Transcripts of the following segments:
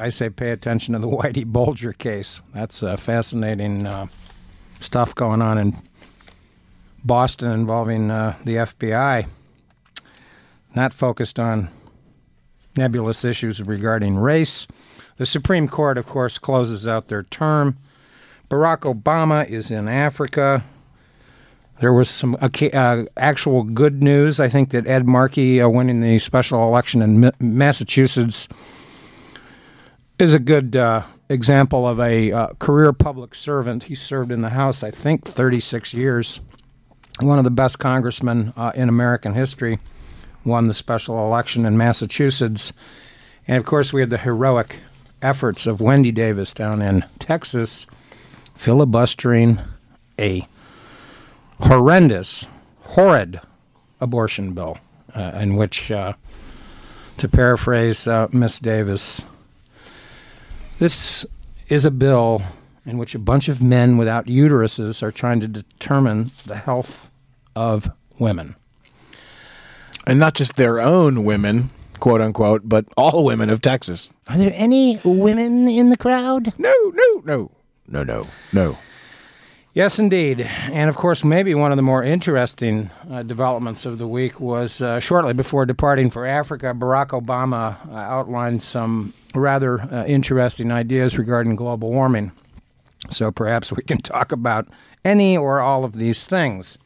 I say pay attention to the Whitey Bulger case. That's uh, fascinating uh, stuff going on in Boston involving uh, the FBI. Not focused on nebulous issues regarding race. The Supreme Court, of course, closes out their term. Barack Obama is in Africa. There was some uh, actual good news. I think that Ed Markey uh, winning the special election in Massachusetts is a good uh, example of a uh, career public servant. He served in the House, I think, 36 years. One of the best congressmen uh, in American history. Won the special election in Massachusetts. And of course, we had the heroic efforts of Wendy Davis down in Texas filibustering a horrendous, horrid abortion bill, uh, in which, uh, to paraphrase uh, Miss Davis, this is a bill in which a bunch of men without uteruses are trying to determine the health of women. And not just their own women, quote unquote, but all women of Texas. Are there any women in the crowd? No, no, no, no, no, no. Yes, indeed. And of course, maybe one of the more interesting uh, developments of the week was uh, shortly before departing for Africa, Barack Obama uh, outlined some rather uh, interesting ideas regarding global warming. So perhaps we can talk about any or all of these things.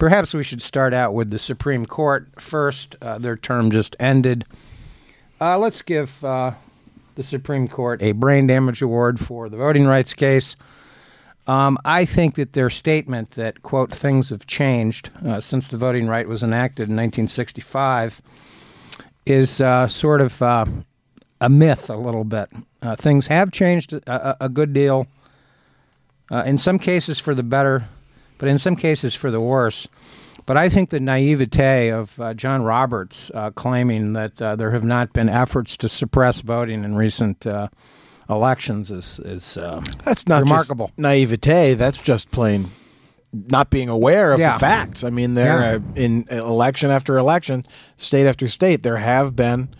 Perhaps we should start out with the Supreme Court first. Uh, their term just ended. Uh, let's give the Supreme Court a brain damage award for the voting rights case. Um, I think that their statement that, quote, things have changed uh, since the voting right was enacted in 1965 is uh, sort of uh, a myth a little bit. Uh, things have changed a, a good deal, uh, in some cases for the better, but in some cases for the worse. But I think the naivete of uh, John Roberts claiming that there have not been efforts to suppress voting in recent elections is is uh, that's not remarkable naivete. That's just plain not being aware of yeah. the facts. I mean, there yeah. uh, in election after election, state after state, there have been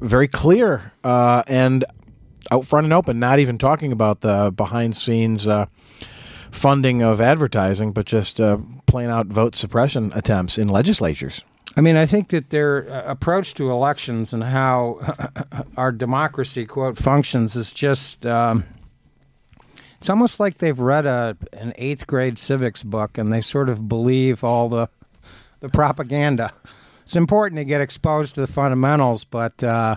very clear uh, and out front and open. Not even talking about the behind scenes uh, funding of advertising, but just uh, plain out vote suppression attempts in legislatures. I mean, I think that their uh, approach to elections and how our democracy, quote, functions is just. Um, it's almost like they've read a an eighth grade civics book and they sort of believe all the the propaganda. It's important to get exposed to the fundamentals, but uh,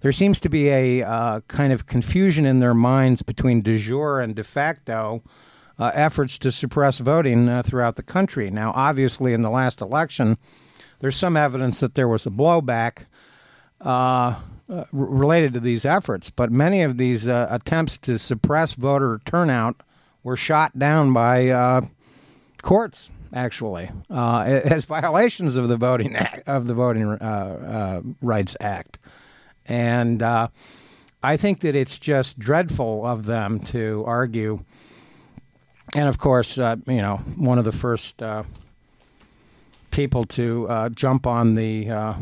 there seems to be a uh, kind of confusion in their minds between de jure and de facto uh, efforts to suppress voting uh, throughout the country. Now, obviously, in the last election there's some evidence that there was a blowback uh, uh, related to these efforts, but many of these uh, attempts to suppress voter turnout were shot down by uh, courts. Actually, uh, as violations of the voting act, of the Voting Rights Act, and I think that it's just dreadful of them to argue. And of course, you know, one of the first people to uh, jump on the uh,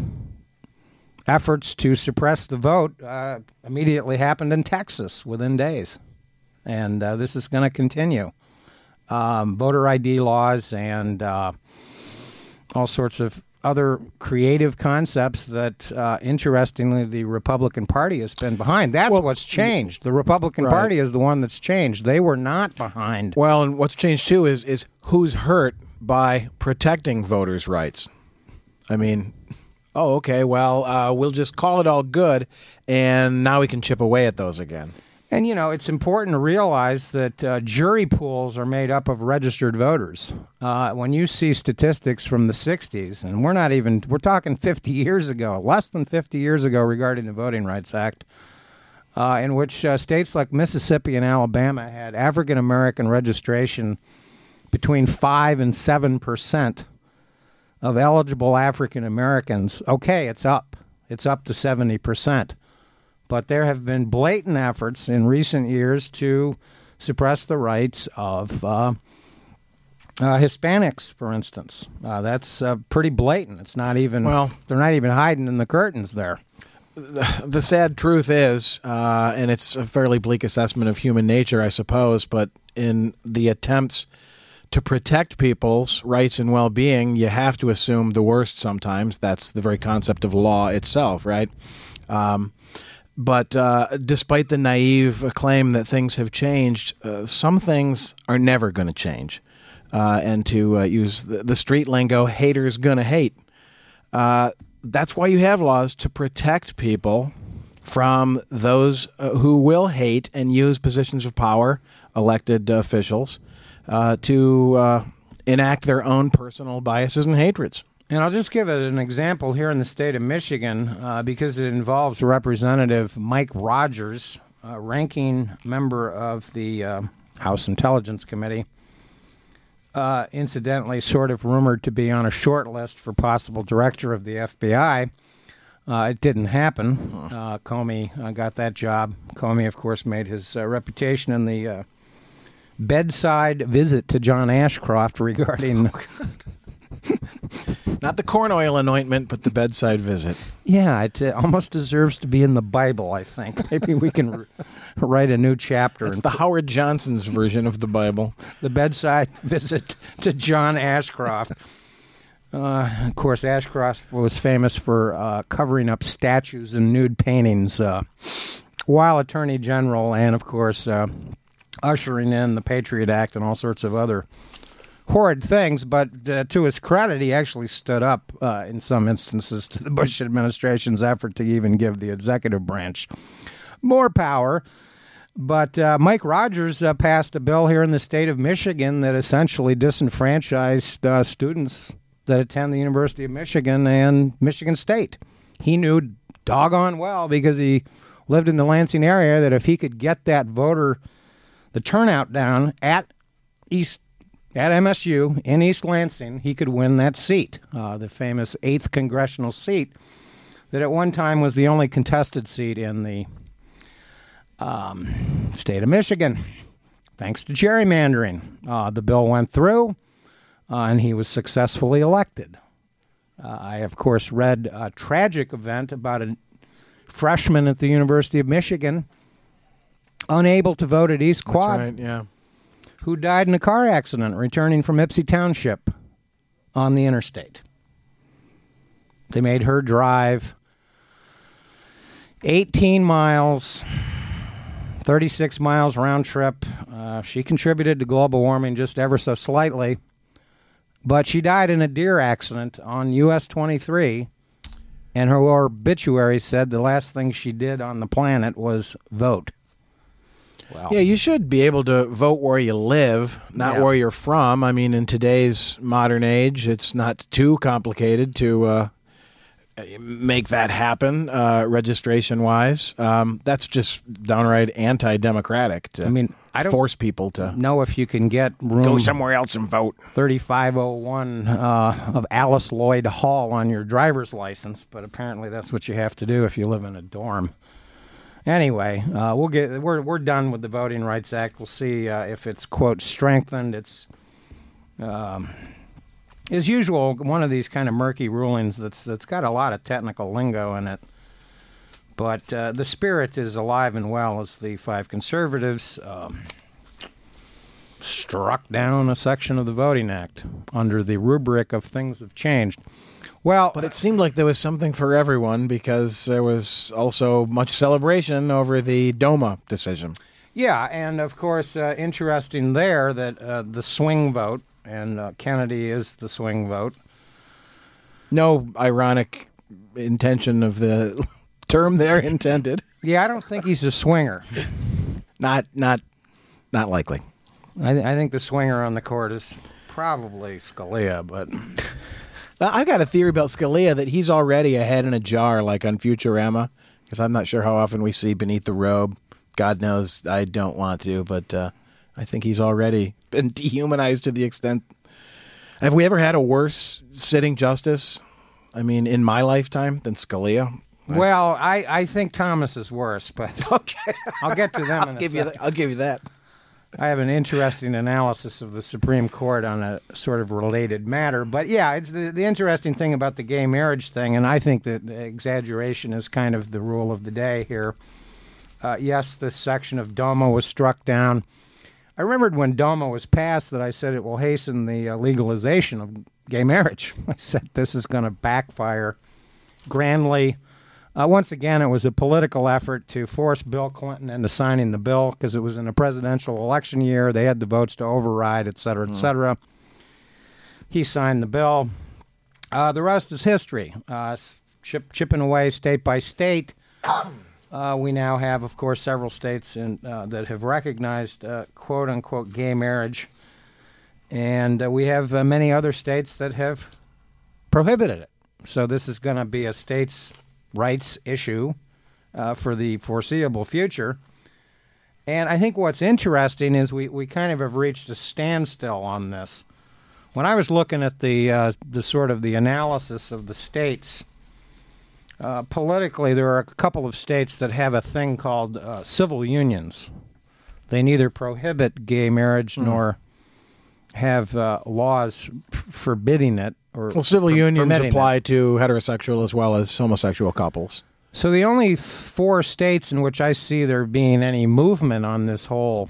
efforts to suppress the vote uh, immediately happened in Texas within days. And uh, this is going to continue. Um, voter ID laws and uh, all sorts of other creative concepts that, uh, interestingly, the Republican Party has been behind. That's well, what's changed. The Republican right. Party is the one that's changed. They were not behind. Well, and what's changed too is is who's hurt by protecting voters' rights. I mean, oh, okay, well, uh, we'll just call it all good, and now we can chip away at those again. And, you know, it's important to realize that uh, jury pools are made up of registered voters. Uh, when you see statistics from the 60s, and we're not even, we're talking 50 years ago, less than 50 years ago regarding the Voting Rights Act, uh, in which uh, states like Mississippi and Alabama had African American registration between 5 and 7% of eligible African Americans. Okay, it's up. It's up to 70%. But there have been blatant efforts in recent years to suppress the rights of uh, uh, Hispanics, for instance. Uh, that's uh, pretty blatant. It's not even, well, they're not even hiding in the curtains there. the sad truth is, uh, and it's a fairly bleak assessment of human nature, I suppose, but in the attempts to protect people's rights and well being, you have to assume the worst sometimes. That's the very concept of law itself, right? Um, but uh, despite the naive claim that things have changed, uh, some things are never going to change. Uh, and to uh, use the, the, street lingo, haters gonna hate. Uh, that's why you have laws to protect people from those uh, who will hate and use positions of power, elected officials, to enact their own personal biases and hatreds. And I'll just give it an example here in the state of Michigan uh, because it involves Representative Mike Rogers, a ranking member of the uh, House Intelligence Committee. Uh, incidentally, sort of rumored to be on a short list for possible director of the FBI. Uh, it didn't happen. Uh, Comey uh, got that job. Comey, of course, made his reputation in the bedside visit to John Ashcroft regarding. Oh, Not the corn oil anointment, but the bedside visit. Yeah, it uh, almost deserves to be in the Bible, I think. Maybe we can r- write a new chapter. It's the Howard Johnson's version of the Bible. The bedside visit to John Ashcroft. Uh, of course, Ashcroft was famous for uh, covering up statues and nude paintings uh, while Attorney General, and of course, uh, ushering in the Patriot Act and all sorts of other horrid things, but uh, to his credit, he actually stood up uh, in some instances to the Bush administration's effort to even give the executive branch more power. But uh, Mike Rogers uh, passed a bill here in the state of Michigan that essentially disenfranchised uh, students that attend the University of Michigan and Michigan State. He knew doggone well because he lived in the Lansing area that if he could get that voter, the turnout down at East at MSU in East Lansing, he could win that seat, uh, the famous 8th congressional seat that at one time was the only contested seat in the um, state of Michigan. Thanks to gerrymandering, uh, the bill went through uh, and he was successfully elected. Uh, I, of course, read a tragic event about a freshman at the University of Michigan unable to vote at East Quad. Right, yeah who died in a car accident returning from Ypsi Township on the interstate. They made her drive 18 miles, 36 miles round trip. Uh, she contributed to global warming just ever so slightly, but she died in a deer accident on US 23. And her obituary said the last thing she did on the planet was vote. Well, yeah, you should be able to vote where you live, not yeah. where you're from. I mean, in today's modern age, it's not too complicated to uh, make that happen uh, registration wise. Um, that's just downright anti-democratic. To I mean, I don't force people to know if you can get room go somewhere else and vote. Thirty-five oh one uh, of Alice Lloyd Hall on your driver's license, but apparently that's what you have to do if you live in a dorm. Anyway, uh, we'll get we're we're done with the Voting Rights Act. We'll see uh, if it's quote strengthened. It's um, as usual one of these kind of murky rulings that's that's got a lot of technical lingo in it. But uh, the spirit is alive and well as the five conservatives um, struck down a section of the Voting Act under the rubric of things have changed. Well, but it seemed like there was something for everyone because there was also much celebration over the DOMA decision. Yeah, and of course, uh, interesting there that uh, the swing vote, and uh, Kennedy is the swing vote. No ironic intention of the term there intended. Yeah, I don't think he's a swinger. not, not, not likely. I, th- I think the swinger on the court is probably Scalia, but I've got a theory about Scalia that he's already a head in a jar, like on Futurama, because I'm not sure how often we see beneath the robe. God knows I don't want to, but uh, I think he's already been dehumanized to the extent. Have we ever had a worse sitting justice? I mean, in my lifetime than Scalia. Well, I, I think Thomas is worse, but okay, I'll get to them. I'll give you. That, I'll give you that. I have an interesting analysis of the Supreme Court on a sort of related matter. But yeah, it's the, the interesting thing about the gay marriage thing, and I think that exaggeration is kind of the rule of the day here. Uh, yes, this section of DOMA was struck down. I remembered when DOMA was passed that I said it will hasten the uh, legalization of gay marriage. I said this is going to backfire grandly. Uh, once again, it was a political effort to force Bill Clinton into signing the bill because it was in a presidential election year. They had the votes to override, et cetera, et mm. cetera. He signed the bill. Uh, the rest is history. Uh, chip, chipping away state by state. Uh, we now have, of course, several states in, uh, that have recognized uh, quote unquote gay marriage. And we have many other states that have prohibited it. So this is going to be a state's rights issue uh, for the foreseeable future. And I think what's interesting is we, we kind of have reached a standstill on this. When I was looking at the uh, the sort of the analysis of the states, uh, politically there are a couple of states that have a thing called uh, civil unions. They neither prohibit gay marriage mm. nor have uh, laws f- forbidding it or well, civil per- unions apply it. to heterosexual as well as homosexual couples. So the only four states in which I see there being any movement on this whole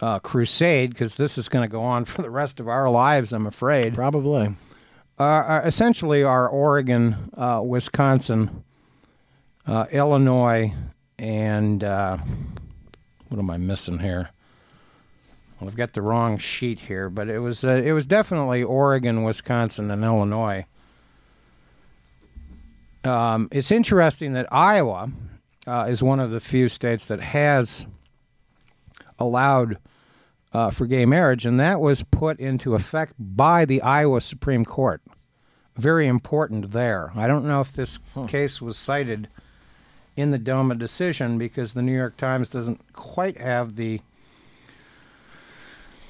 uh, crusade, because this is going to go on for the rest of our lives, I'm afraid. Probably. are essentially are Oregon, uh, Wisconsin, uh, Illinois, and uh, what am I missing here? Well, I've got the wrong sheet here, but it was uh, it was definitely Oregon, Wisconsin, and Illinois. Um, it's interesting that Iowa uh, is one of the few states that has allowed uh, for gay marriage, and that was put into effect by the Iowa Supreme Court. Very important there. I don't know if this huh. case was cited in the DOMA decision because the New York Times doesn't quite have the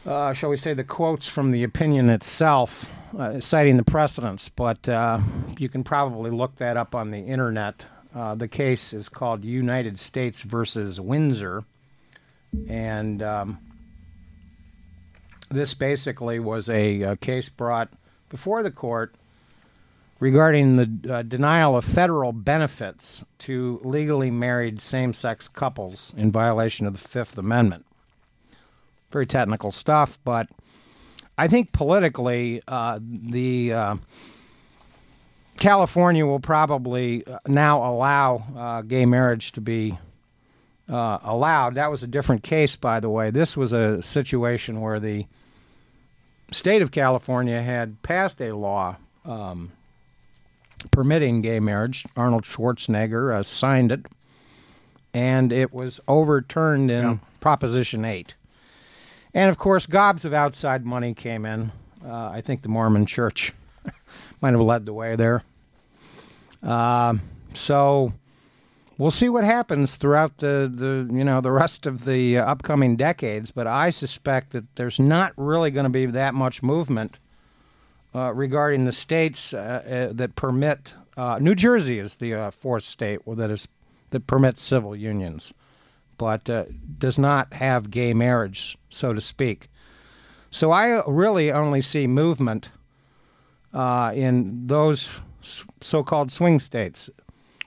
uh, shall we say, the quotes from the opinion itself, uh, citing the precedents, but uh, you can probably look that up on the internet. Uh, the case is called United States versus Windsor, and um, this basically was a, a, case brought before the court regarding the uh, denial of federal benefits to legally married same sex couples in violation of the Fifth Amendment very technical stuff, but I think politically, uh, the uh, California will probably uh, now allow uh, gay marriage to be uh, allowed. That was a different case, by the way. This was a situation where the state of California had passed a law um, permitting gay marriage. Arnold Schwarzenegger uh, signed it, and it was overturned in yeah. Proposition 8. And of course, gobs of outside money came in. Uh, I think the Mormon Church might have led the way there. Uh, so we'll see what happens throughout the, the you know the rest of the upcoming decades. But I suspect that there's not really going to be that much movement uh, regarding the states uh, uh, that permit. Uh, New Jersey is the fourth state that is that permits civil unions but uh, does not have gay marriage, so to speak. So I really only see movement uh, in those so called swing states.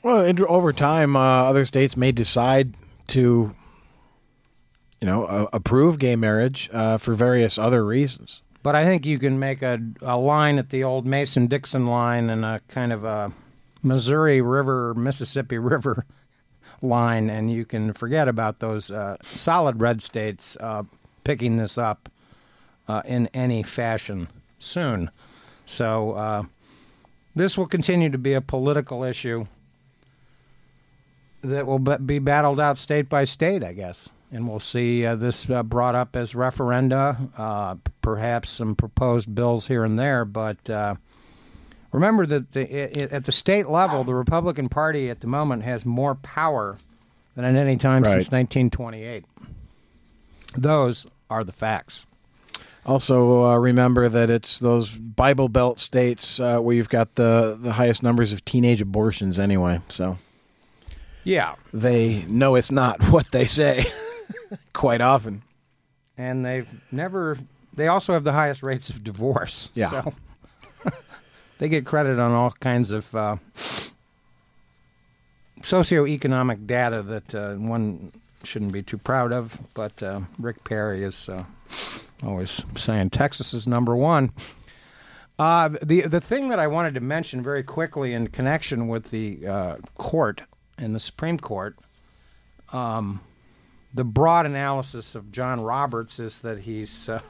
Well, over time, uh, other states may decide to, you know, uh, approve gay marriage uh, for various other reasons. But I think you can make a, a line at the old Mason Dixon line and a kind of a Missouri River, Mississippi River line, and you can forget about those uh, solid red states uh, picking this up uh, in any fashion soon. So uh, this will continue to be a political issue that will be battled out state by state, I guess. And we'll see uh, this uh, brought up as referenda, perhaps some proposed bills here and there, but Remember that the, at the state level, the Republican Party at the moment has more power than at any time right. since 1928. Those are the facts. Also, uh, remember that it's those Bible Belt states uh, where you've got the, the highest numbers of teenage abortions, anyway. So, yeah, they know it's not what they say. quite often. And they've never. They also have the highest rates of divorce. Yeah. So they get credit on all kinds of uh, socioeconomic data that uh, one shouldn't be too proud of. But uh, Rick Perry is uh, always saying Texas is number one. Uh, the the thing that I wanted to mention very quickly in connection with the uh, court and the Supreme Court, um, the broad analysis of John Roberts is that he's uh,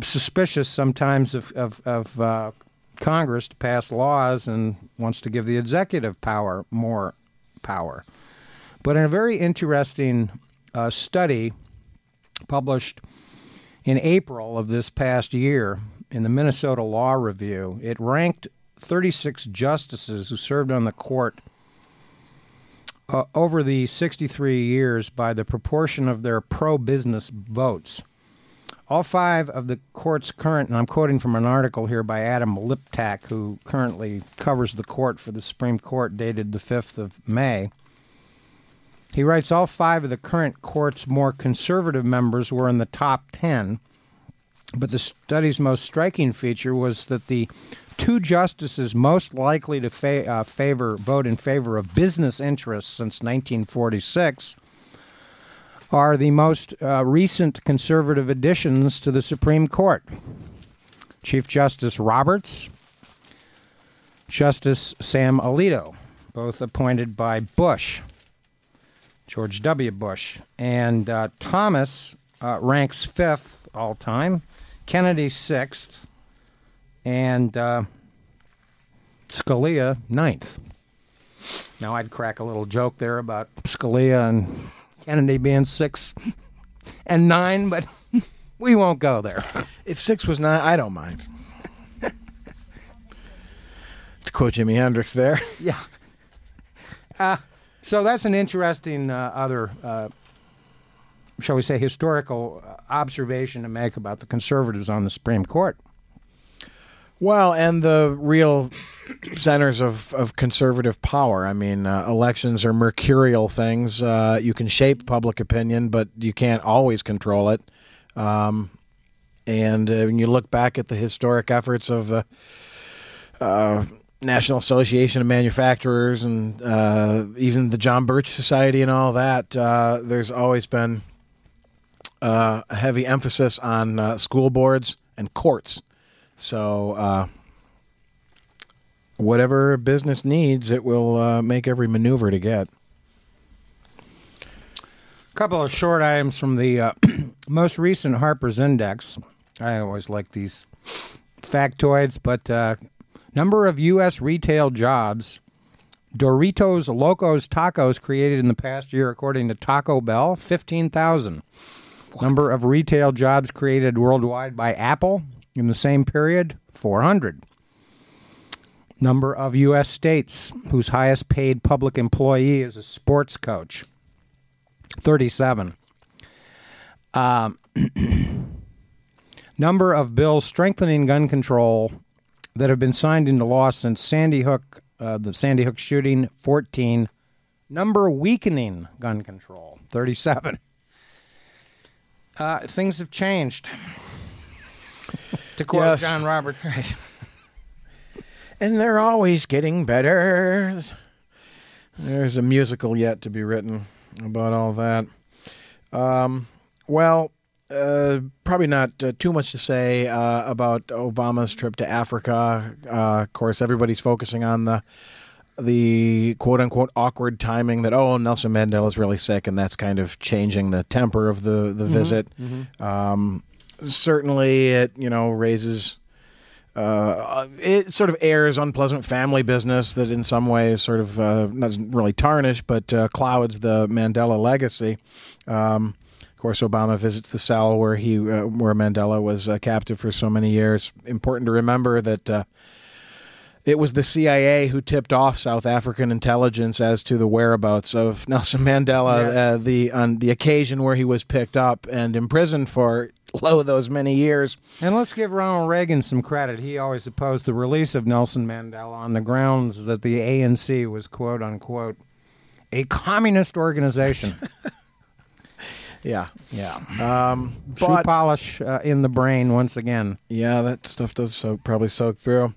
suspicious sometimes of of, of uh, Congress to pass laws and wants to give the executive power more power. But in a very interesting uh, study published in April of this past year in the Minnesota Law Review, it ranked 36 justices who served on the court uh, over the 63 years by the proportion of their pro business votes. All five of the court's current, and I'm quoting from an article here by Adam Liptak, who currently covers the court for the Supreme Court, dated the 5th of May. He writes all five of the current court's more conservative members were in the top 10, but the study's most striking feature was that the two justices most likely to fa- uh, favor vote in favor of business interests since 1946 are the most uh, recent conservative additions to the Supreme Court. Chief Justice Roberts, Justice Sam Alito, both appointed by Bush, George W. Bush, and uh, Thomas uh, ranks fifth all time, Kennedy sixth, and uh, Scalia ninth. Now I'd crack a little joke there about Scalia and Kennedy being six and nine, but we won't go there. If six was nine, I don't mind. to quote Jimi Hendrix there. Yeah. Uh, so that's an interesting uh, other, uh, shall we say, historical observation to make about the conservatives on the Supreme Court. Well, and the real centers of, of conservative power. I mean, uh, elections are mercurial things. Uh, you can shape public opinion, but you can't always control it. Um, and uh, when you look back at the historic efforts of the uh, National Association of Manufacturers and uh, even the John Birch Society and all that, uh, there's always been a heavy emphasis on school boards and courts so, uh, whatever business needs, it will uh, make every maneuver to get. A couple of short items from the uh, most recent Harper's Index. I always like these factoids, but uh, number of U.S. retail jobs. Doritos Locos Tacos created in the past year, according to Taco Bell, 15,000. Number of retail jobs created worldwide by Apple, in the same period, 400. Number of U.S. states whose highest paid public employee is a sports coach, 37. Um, number of bills strengthening gun control that have been signed into law since Sandy Hook, uh, the Sandy Hook shooting, 14. Number weakening gun control, 37. Uh, things have changed to quote yes. John Roberts. and they're always getting better. There's a musical yet to be written about all that. Um, well, uh, probably not uh, too much to say uh, about Obama's trip to Africa. Uh, of course, everybody's focusing on the the quote unquote awkward timing that oh Nelson Mandela is really sick and that's kind of changing the temper of the the mm-hmm. visit. Mm-hmm. Um, certainly it you know raises uh, it sort of airs unpleasant family business that in some ways sort of uh, doesn't really tarnish but uh, clouds the Mandela legacy. Um, of course, Obama visits the cell where he uh, where Mandela was uh, captive for so many years. Important to remember that uh, it was the CIA who tipped off South African intelligence as to the whereabouts of Nelson Mandela. Yes. Uh, the on the occasion where he was picked up and imprisoned for those many years. And let's give Ronald Reagan some credit. He always opposed the release of Nelson Mandela on the grounds that the ANC was quote unquote a communist organization. yeah, yeah. Um, Shoe polish uh, in the brain once again. yeah, that stuff does so probably soak through.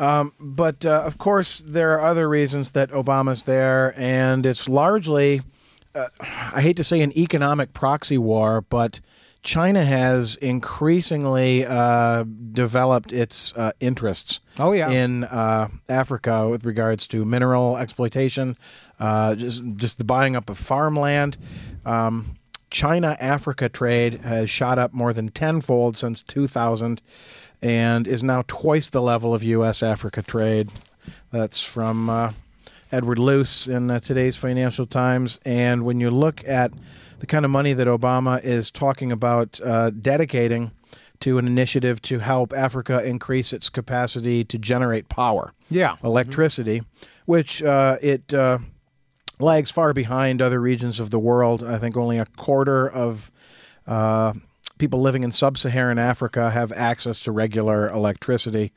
Um, but uh, of course, there are other reasons that Obama's there, and it's largely, uh, I hate to say, an economic proxy war, but China has increasingly uh, developed its uh, interests. Oh, yeah. in uh, Africa with regards to mineral exploitation, uh, just just the buying up of farmland. Um, China Africa trade has shot up more than tenfold since 2000, and is now twice the level of U.S. Africa trade. That's from uh, Edward Luce in uh, today's Financial Times. And when you look at the kind of money that Obama is talking about uh, dedicating to an initiative to help Africa increase its capacity to generate power, Yeah. electricity, which uh, it uh, lags far behind other regions of the world. I think only a quarter of uh, people living in sub-Saharan Africa have access to regular electricity,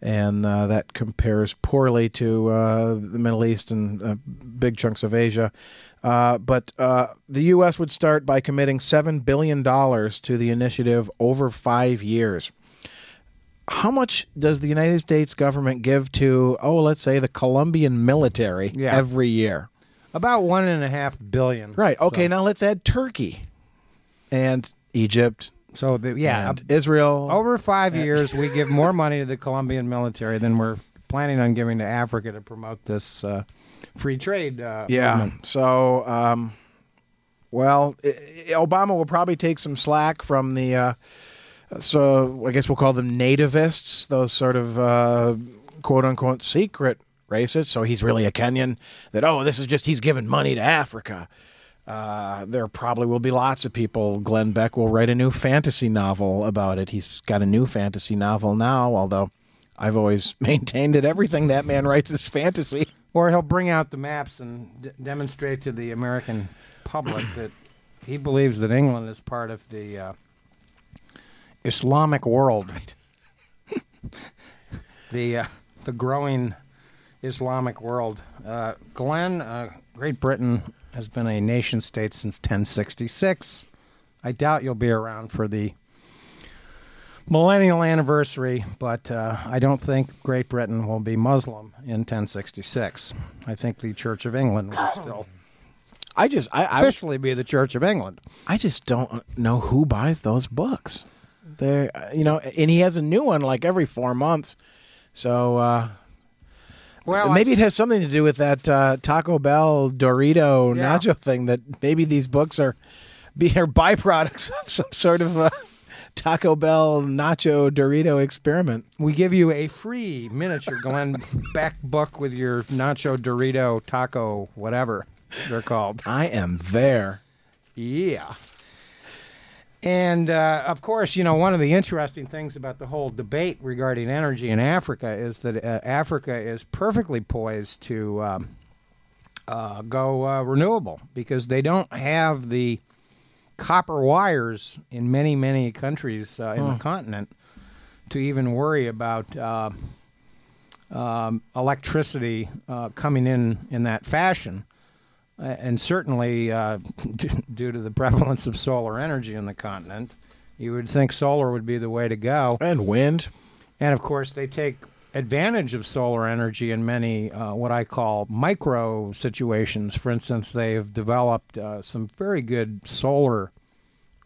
and uh, that compares poorly to uh, the Middle East and uh, big chunks of Asia. Uh, but uh, the U.S. would start by committing seven billion dollars to the initiative over five years. How much does the United States government give to, oh, let's say the Colombian military Yeah. every year? About one and a half billion. Right. Okay. So, Now let's add Turkey and Egypt. so the, yeah, and Israel. over five years, we give more money to the Colombian military than we're planning on giving to Africa to promote this uh, free trade. Uh, yeah. movement. So, um, well, I- I- Obama will probably take some slack from the. Uh, so I guess we'll call them nativists, those sort of uh, quote unquote secret racists. So he's really a Kenyan. That oh, this is just he's giving money to Africa. Uh, there probably will be lots of people. Glenn Beck will write a new fantasy novel about it. He's got a new fantasy novel now, although I've always maintained that everything that man writes is fantasy. Or he'll bring out the maps and d- demonstrate to the American public that he believes that England is part of the uh, Islamic world. the uh, the growing Islamic world. Uh, Glenn, uh, Great Britain has been a nation state since 1066. I doubt you'll be around for the millennial anniversary, but uh, I don't think Great Britain will be Muslim in 1066. I think the Church of England will still I just I, I officially be the Church of England. I just don't know who buys those books. They're you know, and he has a new one like every four months. So uh, Well, maybe I- it has something to do with that uh, Taco Bell Dorito Yeah. nacho thing. That maybe these books are be are byproducts of some sort of uh, Taco Bell nacho Dorito experiment. we give you a free miniature Glenn Beck book with your nacho Dorito taco whatever they're called. I am there. Yeah. And uh, of course, you know, one of the interesting things about the whole debate regarding energy in Africa is that uh, Africa is perfectly poised to um, uh, go uh, renewable because they don't have the copper wires in many, many countries uh, in the continent to even worry about uh, um, electricity uh, coming in in that fashion. And certainly uh, due to the prevalence of solar energy in the continent, you would think solar would be the way to go. And wind. And of course, they take advantage of solar energy in many uh, what I call micro situations. For instance, they've developed uh, some very good solar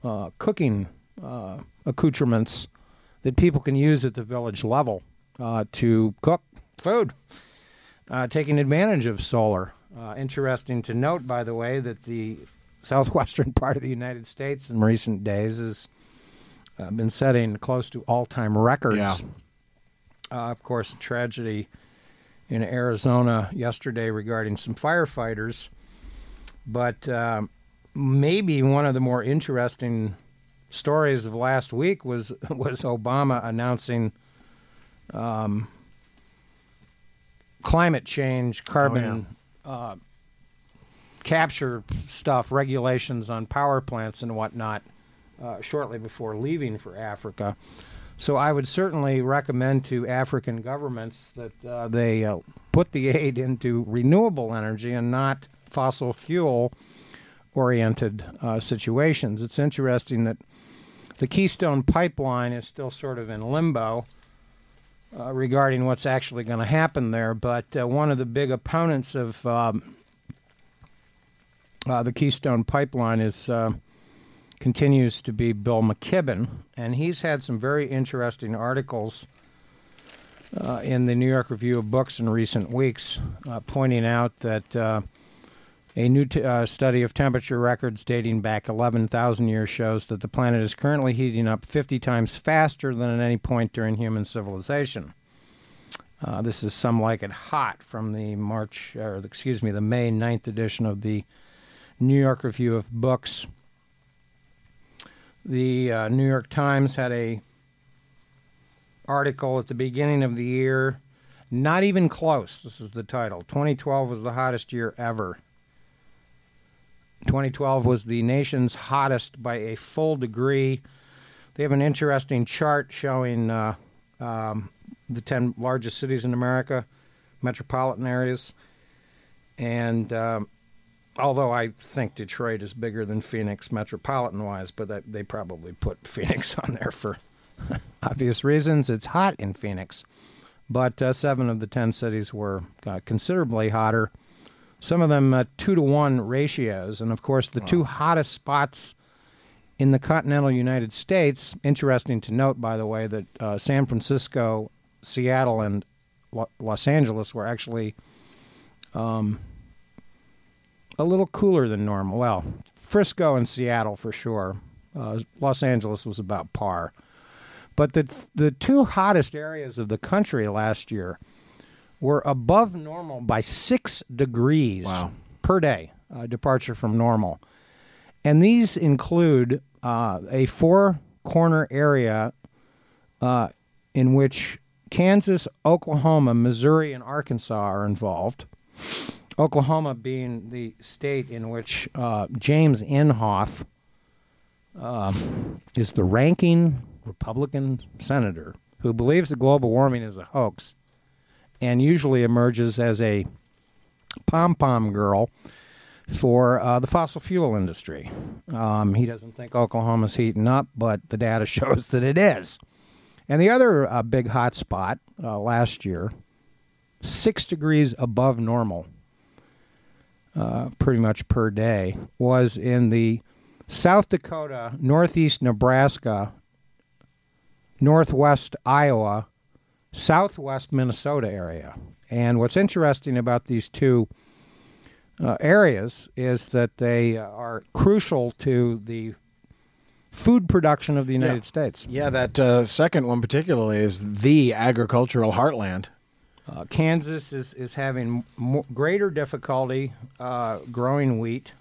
uh, cooking uh, accoutrements that people can use at the village level uh, to cook food, uh, taking advantage of solar. Interesting to note, by the way, that the southwestern part of the United States in recent days has been setting close to all-time records. Yeah. Uh, of course, a tragedy in Arizona yesterday regarding some firefighters. But um maybe one of the more interesting stories of last week was was Obama announcing um, climate change, carbon uh, capture stuff, regulations on power plants and whatnot, uh, shortly before leaving for Africa. So I would certainly recommend to African governments that uh, they uh, put the aid into renewable energy and not fossil fuel oriented uh, situations. It's interesting that the Keystone Pipeline is still sort of in limbo uh, regarding what's actually going to happen there, but uh, one of the big opponents of um, uh, the Keystone Pipeline is continues to be Bill McKibben, and he's had some very interesting articles uh, in the New York Review of Books in recent weeks, uh, pointing out that uh, a new t- uh, study of temperature records dating back 11,000 years shows that the planet is currently heating up 50 times faster than at any point during human civilization. Uh, this is some like it hot from the March, or excuse me, the May 9th edition of the New York Review of Books. The uh, New York Times had a article at the beginning of the year. Not even close. This is the title. 2012 was the hottest year ever. 2012 was the nation's hottest by a full degree. They have an interesting chart showing uh, um, the 10 largest cities in America, metropolitan areas. And um, although I think Detroit is bigger than Phoenix metropolitan wise, but that, they probably put Phoenix on there for obvious reasons. It's hot in Phoenix, but uh, seven of the ten cities were uh, considerably hotter. Some of them uh, two to one ratios, and of course, the wow. two hottest spots in the continental United States. Interesting to note, by the way, that uh, San Francisco, Seattle, and Lo- Los Angeles were actually um, a little cooler than normal. Well, Frisco and Seattle for sure. Uh, Los Angeles was about par. But the the two hottest areas of the country last year were above normal by six degrees wow. per day, uh, departure from normal. And these include uh, a four corner area uh, in which Kansas, Oklahoma, Missouri, and Arkansas are involved. Oklahoma being the state in which uh, James Inhofe um, is the ranking Republican senator who believes that global warming is a hoax and usually emerges as a pom pom girl for uh, the fossil fuel industry. Um, he doesn't think Oklahoma's heating up, but the data shows that it is. And the other uh, big hot spot uh, last year, six degrees above normal, uh, pretty much per day, was in the South Dakota, Northeast Nebraska, northwest Iowa, southwest Minnesota area. And what's interesting about these two uh, areas is that they are crucial to the food production of the United yeah. States. Yeah, that uh, second one particularly is the agricultural heartland. Uh, Kansas is, is having more, greater difficulty uh, growing wheat.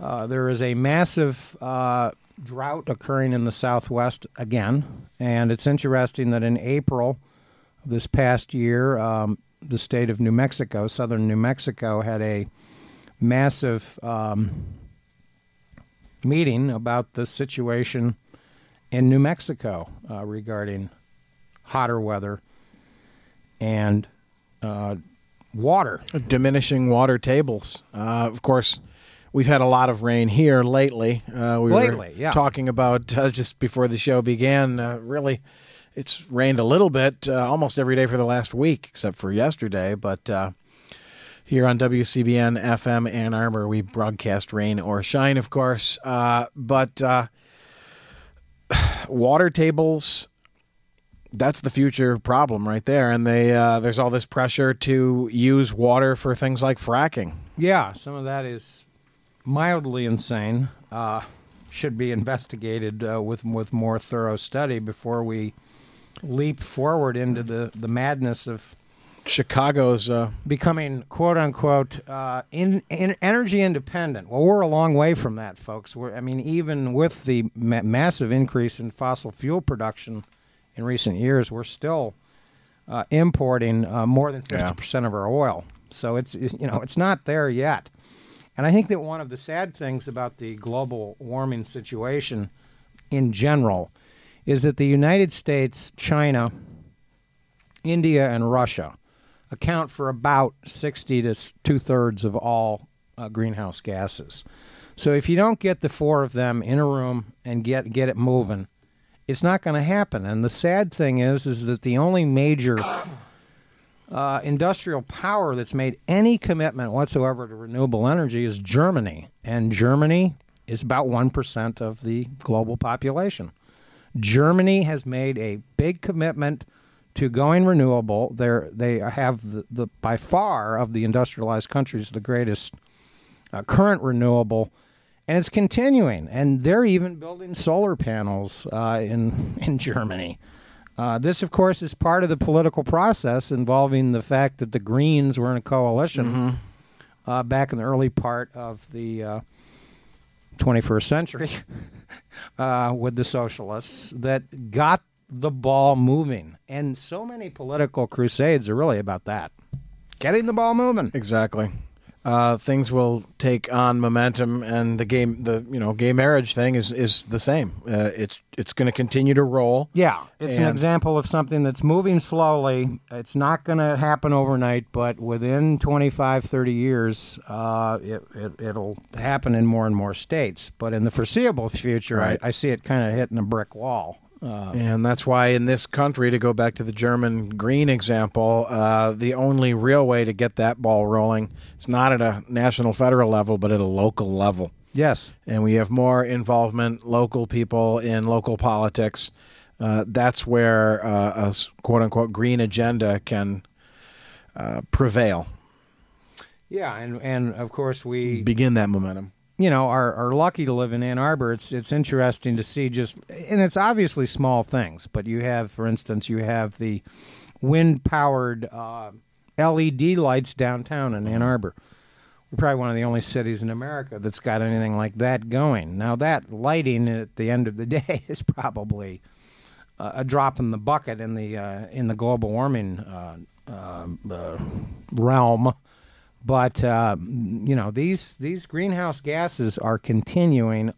Uh, there is a massive uh, drought occurring in the southwest again, and it's interesting that in April this past year, um, the state of New Mexico, southern New Mexico, had a massive um, meeting about the situation in New Mexico uh, regarding hotter weather and uh, water. Diminishing water tables. Uh, of course, we've had a lot of rain here lately. Uh, we lately, were yeah. talking about uh, just before the show began. Uh, really, it's rained a little bit uh, almost every day for the last week, except for yesterday. But uh, here on WCBN FM Ann Arbor, we broadcast rain or shine, of course. Uh, but water tables that's the future problem right there. And they uh, there's all this pressure to use water for things like fracking. Yeah, some of that is mildly insane uh, should be investigated uh, with with more thorough study before we leap forward into the, the madness of Chicago's uh, becoming quote unquote uh, in, in, energy independent. Well, we're a long way from that, folks. We're, I mean, even with the ma- massive increase in fossil fuel production in recent years, we're still uh, importing uh, more than fifty percent of our oil. So it's you know it's not there yet. And I think that one of the sad things about the global warming situation in general is that the United States, China, India, and Russia account for about 60 to two thirds of all uh, greenhouse gases. So if you don't get the four of them in a room and get get it moving, it's not going to happen. And the sad thing is, is that the only major uh, industrial power that's made any commitment whatsoever to renewable energy is Germany, and Germany is about one percent of the global population. Germany has made a big commitment to going renewable. They're, they have the, the by far of the industrialized countries the greatest uh, current renewable, and it's continuing. And they're even building solar panels uh, in in Germany. Uh, this, of course, is part of the political process involving the fact that the Greens were in a coalition Mm-hmm. uh, back in the early part of the uh, 21st century uh, with the socialists that got the ball moving. And so many political crusades are really about that getting the ball moving. Exactly. Uh, things will take on momentum, and the game, the you know, gay marriage thing is is the same. Uh, it's it's going to continue to roll. Yeah, it's an example of something that's moving slowly. It's not going to happen overnight, but within 25, 30 years, uh, it, it, it'll happen in more and more states. But in the foreseeable future, Right. I, I see it kind of hitting a brick wall. Uh, And that's why in this country, to go back to the German green example, uh, the only real way to get that ball rolling is not at a national federal level, but at a local level. yes. And we have more involvement, local people in local politics. Uh, that's where uh, a quote unquote green agenda can uh, prevail, Yeah, and, and of course, we begin that momentum. You know are, are lucky to live in Ann Arbor. It's it's interesting to see just and it's obviously small things, but you have, for instance, you have the wind powered uh, LED lights downtown in Ann Arbor. We're probably one of the only cities in America that's got anything like that going. Now that lighting at the end of the day is probably uh, a drop in the bucket in the uh, in the global warming uh, uh, uh, realm. But uh, you know these these greenhouse gases are continuing